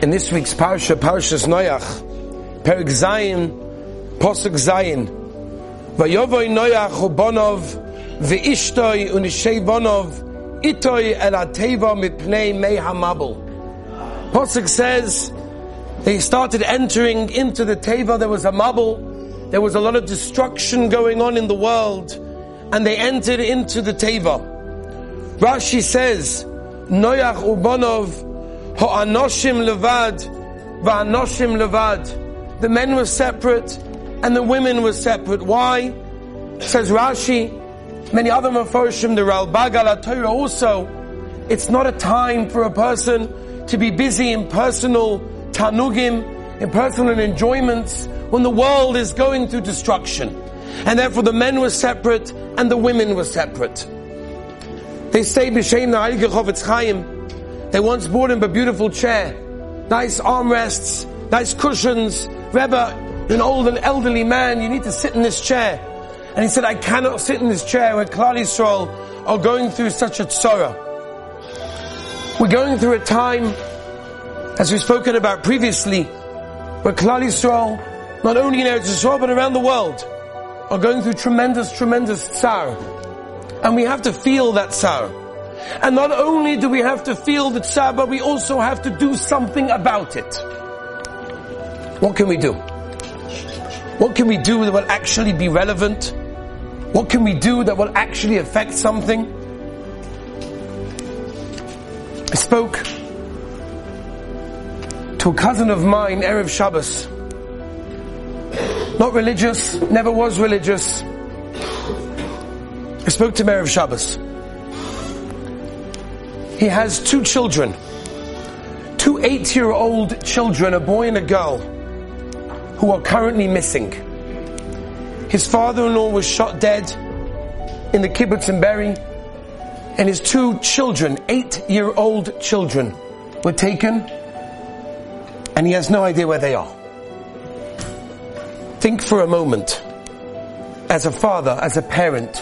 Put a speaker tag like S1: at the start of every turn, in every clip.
S1: In this week's parsha, Parshas Noach, Perik Zayin, Posuk Zayin, Vayovoy Noach ubonov ve'ishtoi unishei itoi el ateva mipnei mei. Posuk says they started entering into the teva. There was a mabel. There was a lot of destruction going on in the world, and they entered into the teva. Rashi says, Noach ubonov Ha'anoshim levad, va'anoshim levad. The men were separate and the women were separate. Why? Says Rashi, many other Mephoshim, the Ralbag al Torah also, it's not a time for a person to be busy in personal tanugim, in personal enjoyments, when the world is going through destruction. And therefore the men were separate and the women were separate. They say, B'Shem Chaim, they once bought him a beautiful chair, nice armrests, nice cushions. Rebbe, an old and elderly man, you need to sit in this chair. And he said, I cannot sit in this chair where Klal Yisrael are going through such a tzara. We're going through a time, as we've spoken about previously, where Klal Yisrael, not only in Eretz Yisrael, but around the world, are going through tremendous, tremendous tsar. And we have to feel that tsar. And not only do we have to feel the tsar, but we also have to do something about it. What can we do? What can we do that will actually be relevant? What can we do that will actually affect something? I spoke to a cousin of mine, Erev Shabbos. Not religious, never was religious. I spoke to Erev Shabbos. He has two children. Two eight-year-old children, a boy and a girl, who are currently missing. His father-in-law was shot dead in the kibbutz in Be'eri, and his two children, eight-year-old children, were taken, and he has no idea where they are. Think for a moment, as a father, as a parent,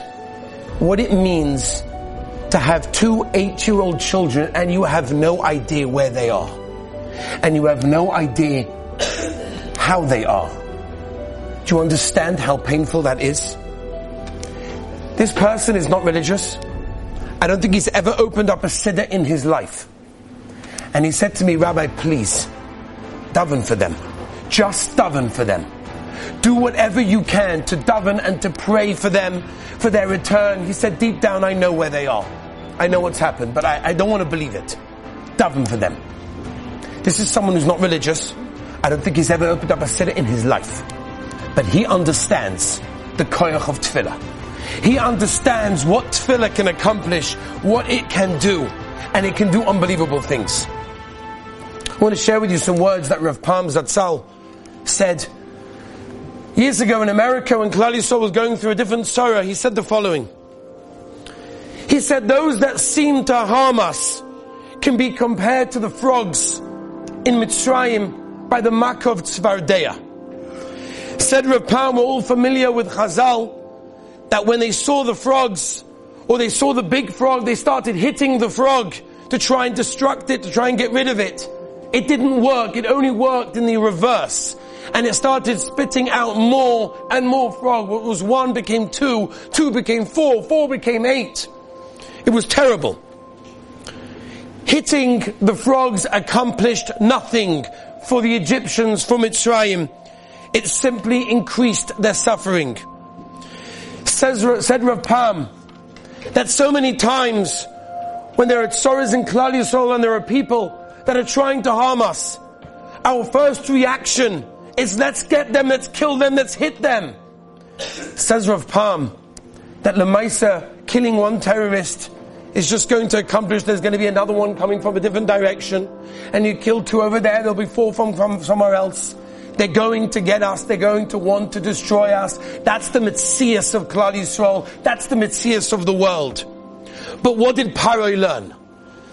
S1: what it means to have two eight-year-old children and you have no idea where they are. And you have no idea how they are. Do you understand how painful that is? This person is not religious. I don't think he's ever opened up a siddur in his life. And he said to me, Rabbi, please, daven for them. Just daven for them. Do whatever you can to daven and to pray for them, for their return. He said, deep down, I know where they are. I know what's happened, but I, I don't want to believe it. Daven for them. This is someone who's not religious. I don't think he's ever opened up a siddur in his life. But he understands the koyach of tefillah. He understands what tefillah can accomplish, what it can do, and it can do unbelievable things. I want to share with you some words that Rav Pam Zatzal said years ago in America when Klal Yisrael was going through a different sorrow. He said the following. He said those that seem to harm us can be compared to the frogs in Mitzrayim by the Makov Tzvardeya. Said Rav Pam, we're all familiar with Chazal, that when they saw the frogs, or they saw the big frog, they started hitting the frog to try and destruct it, to try and get rid of it. It didn't work, it only worked in the reverse. And it started spitting out more and more frog. What was one became two, two became four, four became eight. It was terrible. Hitting the frogs accomplished nothing for the Egyptians from Mitzrayim. It simply increased their suffering. Says, said Rav Pam, that so many times when there are tzoras in Klal and there are people that are trying to harm us, our first reaction is let's get them, let's kill them, let's hit them. Says Rav Pam that Lemaisa killing one terrorist is just going to accomplish, there's going to be another one coming from a different direction, and you kill two over there, there'll be four from, from somewhere else. They're going to get us. They're going to want to destroy us. That's the Metzias of Klal Yisrael. That's the Metzias of the world. But what did Paro learn?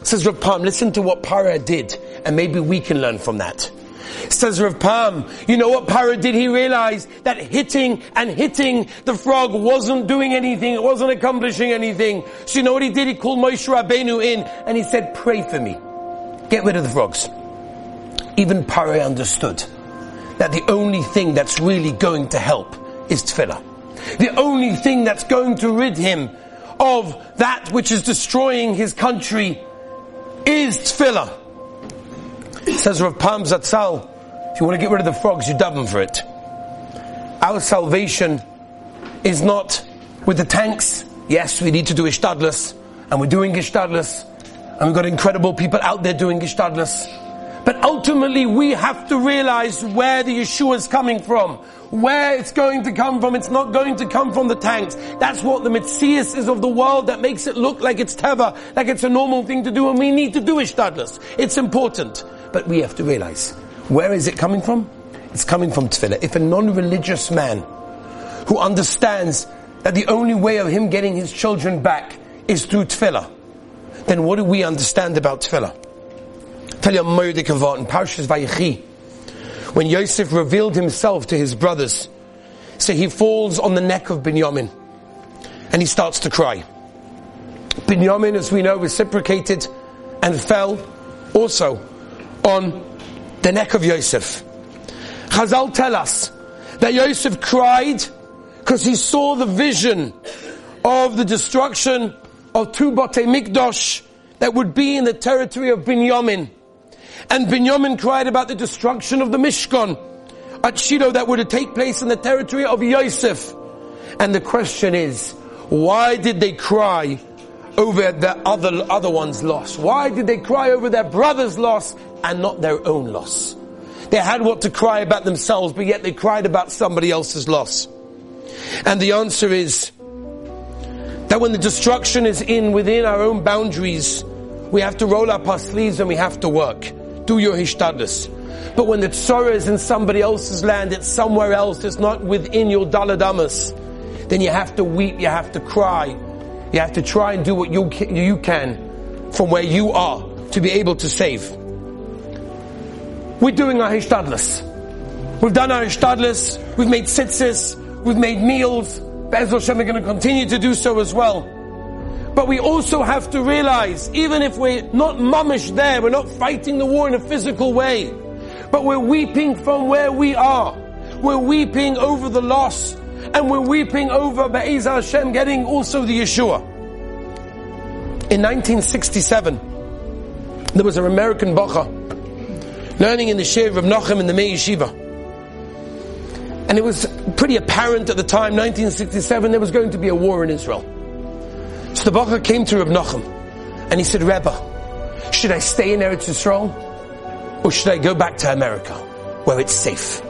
S1: Says Rav Pam, listen to what Paro did, and maybe we can learn from that. Says Rav Pam, you know what Paro did? He realized that hitting and hitting the frog wasn't doing anything, it wasn't accomplishing anything. So you know what he did? He called Moshe Rabbeinu in and he said, pray for me. Get rid of the frogs. even Pare understood that the only thing that's really going to help is tefillah. The only thing that's going to rid him of that which is destroying his country is tefillah. Says Rav Pam Zatzal, if you want to get rid of the frogs, you dub them for it. Our salvation is not with the tanks. Yes, we need to do ishtadlus, and we're doing ishtadlus, and we've got incredible people out there doing ishtadlus. But ultimately, we have to realize where the Yeshua is coming from, where it's going to come from. It's not going to come from the tanks. That's what the Metzias is of the world that makes it look like it's teva, like it's a normal thing to do, and we need to do ishtadlus. It's important, but we have to realize where is it coming from? It's coming from tefillah. If a non-religious man who understands that the only way of him getting his children back is through tefillah, then what do we understand about tefillah? Tell you a in Parshas Vayechi, when Yosef revealed himself to his brothers, so he falls on the neck of Binyamin, and he starts to cry. Binyamin, as we know, reciprocated and fell also on the neck of Yosef. Chazal tell us that Yosef cried because he saw the vision of the destruction of two Bate Mikdosh that would be in the territory of Binyamin. And Binyamin cried about the destruction of the Mishkan at Shiloh that would take place in the territory of Yosef. And the question is, why did they cry over the other, other one's loss? Why did they cry over their brother's loss and not their own loss? They had what to cry about themselves, but yet they cried about somebody else's loss. And the answer is that when the destruction is in within our own boundaries, we have to roll up our sleeves and we have to work do your hishtadlis. But when the tzara is in somebody else's land, it's somewhere else, it's not within your daladamas, then you have to weep, you have to cry, you have to try and do what you you can from where you are to be able to save. We're doing our hishtadlis. We've done our hishtadlis, we've made sitzis, we've made meals, Be'ez Hashem, we're going to continue to do so as well. But we also have to realize, even if we're not mamish there, we're not fighting the war in a physical way, but we're weeping from where we are. We're weeping over the loss, and we're weeping over Be'ez Hashem getting also the Yeshua. In 1967, there was an American bacha learning in the Shir of Nachum in the Mir Yeshiva. And it was pretty apparent at the time, 1967, there was going to be a war in Israel. So the Bacha came to Reb Nachum and he said, Rebbe, should I stay in Eretz Yisrael or should I go back to America where it's safe?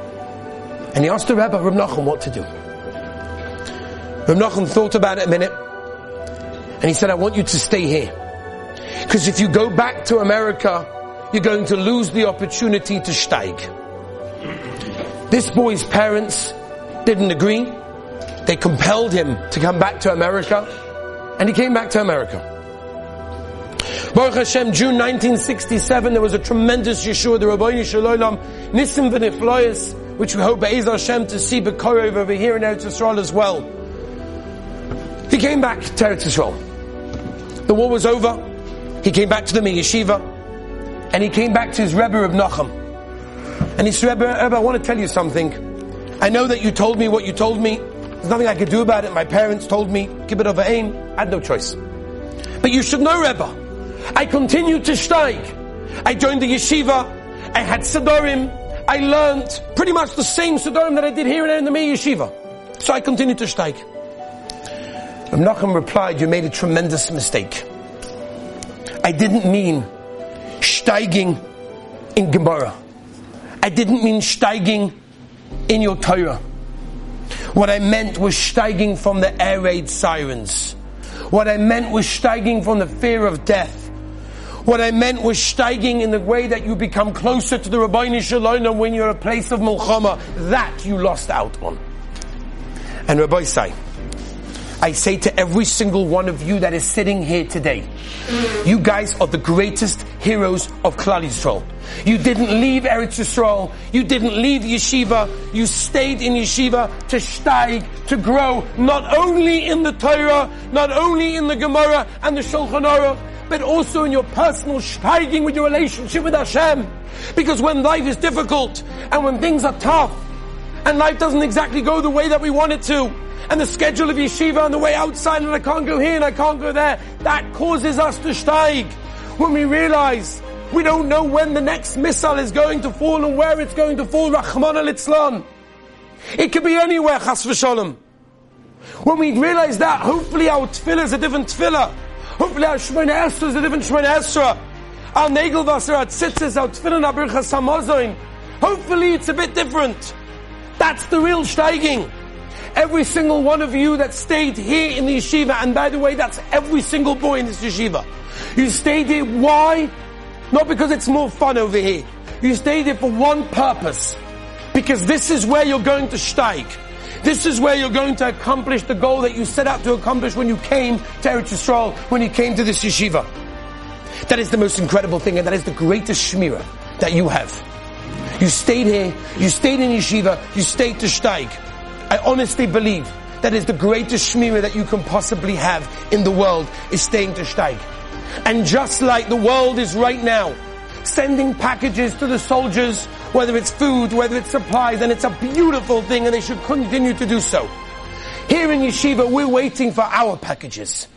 S1: And he asked the Rebbe, Reb Nachum, what to do. Reb Nachum thought about it a minute and he said, I want you to stay here. Because if you go back to America, you're going to lose the opportunity to steig. This boy's parents didn't agree. They compelled him to come back to America. And he came back to America. Baruch Hashem, June 1967, there was a tremendous Yeshua, the Rabbi Shalom, Nisim V'Nifloyas, which we hope Be'ez Hashem to see Bekorov over here in Eretz Yisrael as well. He came back to Eretz Yisrael. The war was over. He came back to the yeshiva, and he came back to his Rebbe of Nachum. And he said, Rebbe, Rebbe, I want to tell you something. I know that you told me what you told me, there's nothing I could do about it. My parents told me, give it over aim. I had no choice. But you should know, Rebbe, I continued to steig. I joined the yeshiva. I had Sidorim. I learned pretty much the same Sidorim that I did here in the Mir Yeshiva. So I continued to steig. Nachum replied, you made a tremendous mistake. I didn't mean steiging in Gemara. I didn't mean steiging in your Torah. What I meant was steiging from the air raid sirens. What I meant was steiging from the fear of death. What I meant was steiging in the way that you become closer to the Rabbi Shalom when you're a place of Mulchama. That you lost out on. And Rabbosai, I say to every single one of you that is sitting here today, you guys are the greatest heroes of Klal Yisrael. You didn't leave Eretz Yisrael. You didn't leave yeshiva. You stayed in yeshiva to steig, to grow, not only in the Torah, not only in the Gemara and the Shulchan Aruch, but also in your personal steiging with your relationship with Hashem. Because when life is difficult and when things are tough and life doesn't exactly go the way that we want it to, and the schedule of yeshiva on the way outside and I can't go here and I can't go there, that causes us to steig. When we realize we don't know when the next missile is going to fall and where it's going to fall, Rahman al It could be anywhere, chas v'sholem. When we realize that, hopefully our tefillah is a different tefillah. Hopefully our Shemona Esra is a different Shemona Esra. Our Nagelwasser, our Tzitzis, our tefillah, our Birchas. Hopefully it's a bit different. That's the real steiging. Every single one of you that stayed here in the yeshiva, and by the way, that's every single boy in this yeshiva. You stayed here, why? Not because it's more fun over here. You stayed here for one purpose. Because this is where you're going to steig. This is where you're going to accomplish the goal that you set out to accomplish when you came to Eretz Yisrael, when you came to this yeshiva. That is the most incredible thing, and that is the greatest shmira that you have. You stayed here, you stayed in yeshiva, you stayed to steig. I honestly believe that is the greatest shmira that you can possibly have in the world is staying to steig. And just like the world is right now, sending packages to the soldiers whether it's food, whether it's supplies, and it's a beautiful thing and they should continue to do so. Here in Yeshiva, we're waiting for our packages.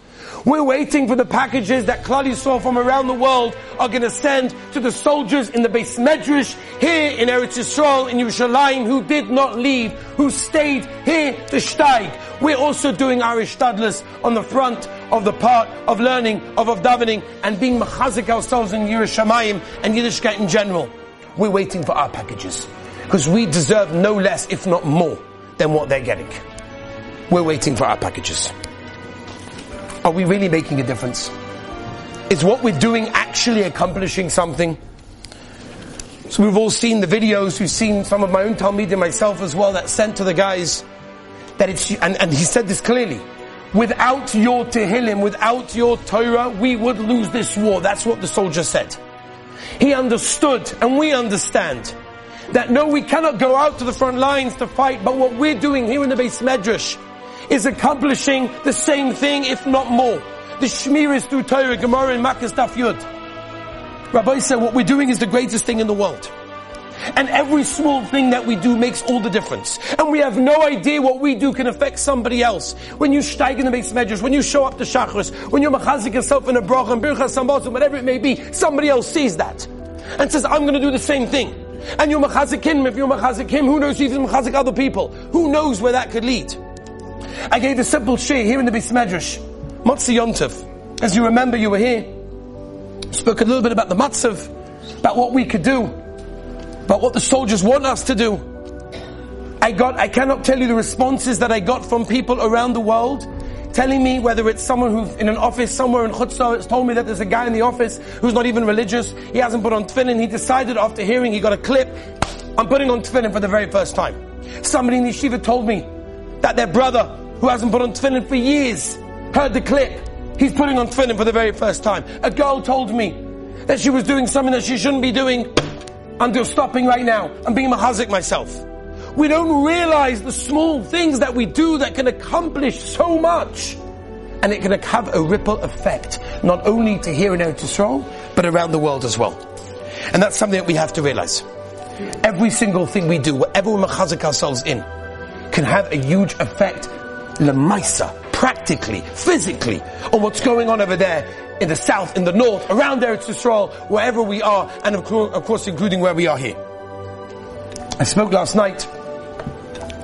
S1: We're waiting for the packages that Klal Yisrael from around the world are going to send to the soldiers in the Beis Medrash here in Eretz Yisrael in Yerushalayim who did not leave, who stayed here to steig. We're also doing our ishtadlus on the front of the part of learning, of, of davening, and being machazik ourselves in Yerushalayim and Yiddishkeit in general. We're waiting for our packages. Because we deserve no less, if not more, than what they're getting. We're waiting for our packages. Are we really making a difference? Is what we're doing actually accomplishing something? So we've all seen the videos, we've seen some of my own Talmidim, myself as well, that sent to the guys, that it's, and, and he said this clearly, without your Tehillim, without your Torah, we would lose this war. That's what the soldier said. He understood, and we understand, that no, we cannot go out to the front lines to fight, but what we're doing here in the Beis Medrash is accomplishing the same thing, if not more. The Shmir is through Torah, Gemara, and Makkah Daf Yud. Rabbi said what we're doing is the greatest thing in the world. And every small thing that we do makes all the difference. And we have no idea what we do can affect somebody else. When you steig in the Beis Medrash, when you show up to Shachris, when you're machazik yourself in a brach and birchas sambasim, whatever it may be, somebody else sees that. And says, I'm gonna do the same thing. And you're machazik him, if you're machazik him, who knows if you're machazik other people? Who knows where that could lead? I gave a simple share here in the Beis Medrash. Motzi Yontov. As you remember, you were here. Spoke a little bit about the matzav, about what we could do but what the soldiers want us to do. I got, I cannot tell you the responses that I got from people around the world telling me whether it's someone who's in an office somewhere in Chutzah, it's told me that there's a guy in the office who's not even religious, he hasn't put on tefillin, he decided after hearing, he got a clip, I'm putting on tefillin for the very first time. Somebody in the yeshiva told me that their brother, who hasn't put on tefillin for years, heard the clip, he's putting on tefillin for the very first time. A girl told me that she was doing something that she shouldn't be doing, until stopping right now. I'm being mahazik myself. We don't realize the small things that we do that can accomplish so much. And it can have a ripple effect, not only to here in Eretz Yisrael, but around the world as well. And that's something that we have to realize. Every single thing we do, whatever we machazik ourselves in, can have a huge effect, lemaisa, practically, physically, on what's going on over there in the south, in the north, around Eretz Yisrael, wherever we are, and of course, of course including where we are here. I spoke last night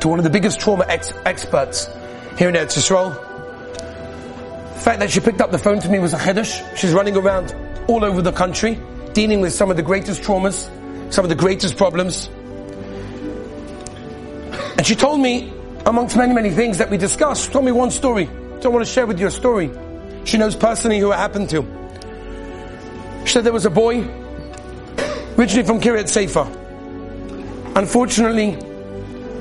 S1: to one of the biggest trauma ex- experts here in Eretz Yisrael. The fact that she picked up the phone to me was a chiddush. She's running around all over the country, dealing with some of the greatest traumas, some of the greatest problems. And she told me, amongst many, many things that we discussed, she told me one story. I want to share with you a story. She knows personally who it happened to. She said there was a boy, originally from Kiryat Sefer. Unfortunately,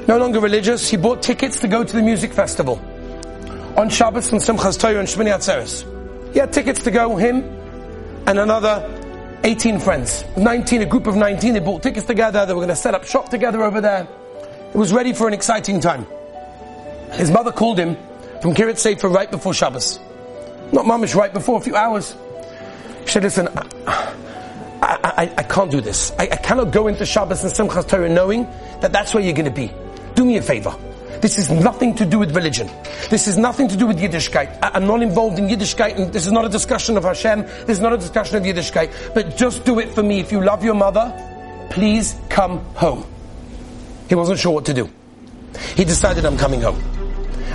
S1: no longer religious, he bought tickets to go to the music festival on Shabbos and Simchas Torah and Shmini Atzeres. He had tickets to go, him and another 18 friends. 19, a group of 19, they bought tickets together, they were going to set up shop together over there. It was ready for an exciting time. His mother called him from Kiryat Sefer right before Shabbos. Not mamish right before a few hours. She said, listen, I, I, I can't do this. I, I, cannot go into Shabbos and Simchas Torah knowing that that's where you're going to be. Do me a favor. This is nothing to do with religion. This is nothing to do with Yiddishkeit. I, am not involved in Yiddishkeit, and this is not a discussion of Hashem. This is not a discussion of Yiddishkeit. But just do it for me. If you love your mother, please come home. He wasn't sure what to do. He decided, I'm coming home.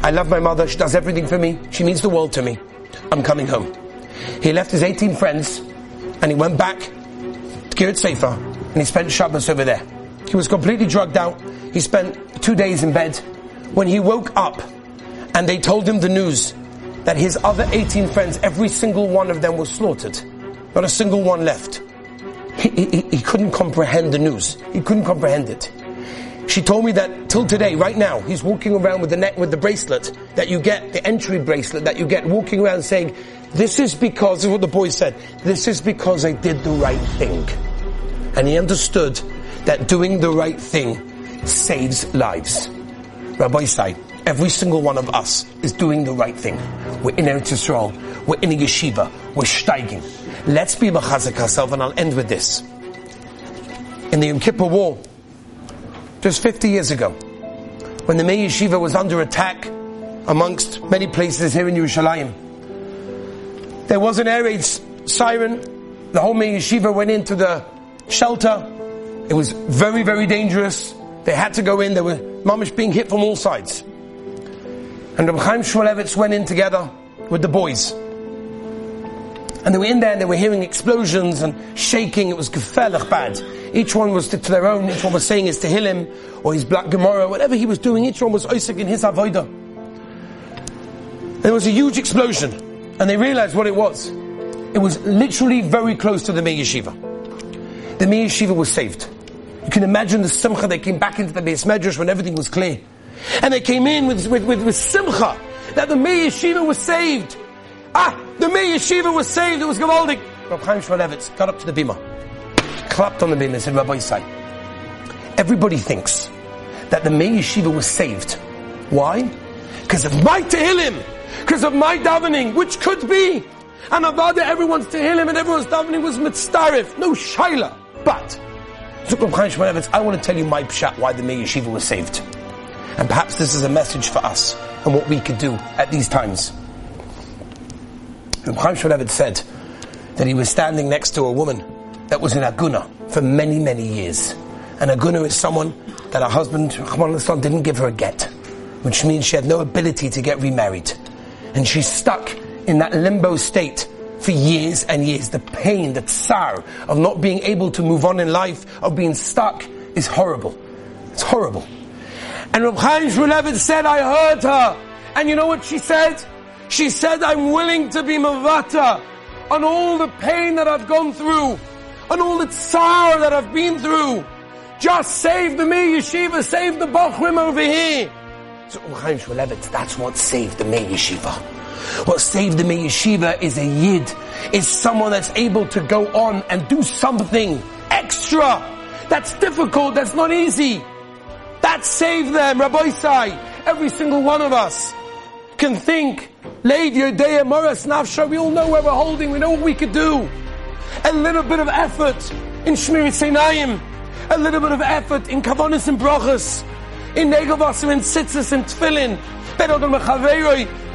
S1: I love my mother. She does everything for me. She means the world to me. I'm coming home. He left his 18 friends and he went back to Kiryat Sefer and he spent Shabbos over there. He was completely drugged out. He spent two days in bed. When he woke up and they told him the news that his other 18 friends, every single one of them was slaughtered. Not a single one left. He, he, he couldn't comprehend the news. He couldn't comprehend it. She told me that till today, right now, he's walking around with the net, with the bracelet that you get, the entry bracelet that you get, walking around saying, this is because, this is what the boy said, this is because I did the right thing. And he understood that doing the right thing saves lives. Rabbosai, every single one of us is doing the right thing. We're in Eretz Yisrael, we're in a yeshiva, we're steiging. Let's be machazik ourselves, and I'll end with this. In the Yom Kippur War, just 50 years ago, when the Mir Yeshiva was under attack amongst many places here in Yerushalayim. There was an air raid siren. The whole Mir Yeshiva went into the shelter. It was very, very dangerous. They had to go in. They were mamish being hit from all sides. And Reb Chaim Shmulevitz went in together with the boys. And they were in there and they were hearing explosions and shaking. It was gefährlich bad. Each one was to, to, their own. Each one was saying his Tehillim or his Black Gemara, whatever he was doing. Each one was Isaac in his Avodah. There was a huge explosion. And they realized what it was. It was literally very close to the Mir Yeshiva. The Mir Yeshiva was saved. You can imagine the simcha. They came back into the Beis Medrash when everything was clear. And they came in with, with, with, with simcha that the Mir Yeshiva was saved. Ah, the Mir Yeshiva was saved. It was Gavaldik. Rabbi Chaim Shmulevitz got up to the bima, clapped on the bima and said, Rabbosai, everybody thinks that the Mir Yeshiva was saved. Why? Because of my Tehillim, because of my davening, which could be. And Avada, everyone's Tehillim and everyone's davening was mitzarif, no shaila. But, I want to tell you my pshat, why the Mir Yeshiva was saved. And perhaps this is a message for us and what we could do at these times. Reb Chaim Shmulevitz said that he was standing next to a woman that was in Aguna for many, many years. And Aguna is someone that her husband, didn't give her a get, which means she had no ability to get remarried. And she's stuck in that limbo state for years and years. The pain, the tsar of not being able to move on in life, of being stuck, is horrible. It's horrible. And Reb Chaim Shmulevitz said, I heard her. And you know what she said? She said, I'm willing to be mavata on all the pain that I've gone through, on all the tsar that I've been through. Just save the Mir Yeshiva, save the Bachrim over here. So oh, Chaim Shmulevitz, that's what saved the Mir Yeshiva. What saved the Mir Yeshiva is a Yid, is someone that's able to go on and do something extra. That's difficult, that's not easy. That saved them, Rabbosai, every single one of us can think, Leid Yodea Moras Nafsha, we all know where we're holding, we know what we could do. A little bit of effort in Shmiri Seinayim, a little bit of effort in Kavonis and Brachas, in Negavasim and Tzitzis and Tfilin,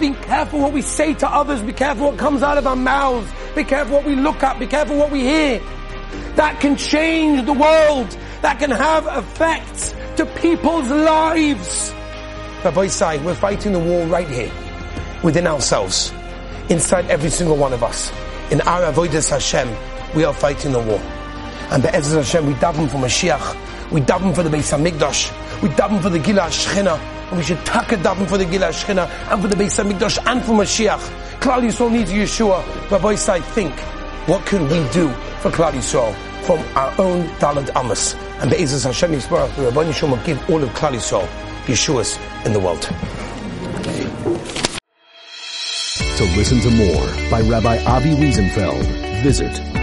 S1: being careful what we say to others, be careful what comes out of our mouths, be careful what we look at, be careful what we hear. That can change the world, that can have effects to people's lives. Rabbosai, we're fighting the war right here, within ourselves, inside every single one of us. In our avodas Hashem, we are fighting the war. And Be'ezus Hashem, we daven for Mashiach, we daven for the Beis HaMikdash, we daven for the Gila Shechina, and we should taka daven for the Gila Shechina, and for the Beis HaMikdash, and for Mashiach. Klal Yisrael needs Yeshua. Rabbosai, think, what can we do for Klal Yisrael? From our own Dalad Amos. And Be'ezus Hashem Yisbarach, the Rabbi Yishua will give all of Klal Yisrael Yeshua's in the world.
S2: To listen to more by Rabbi Avi Wiesenfeld, visit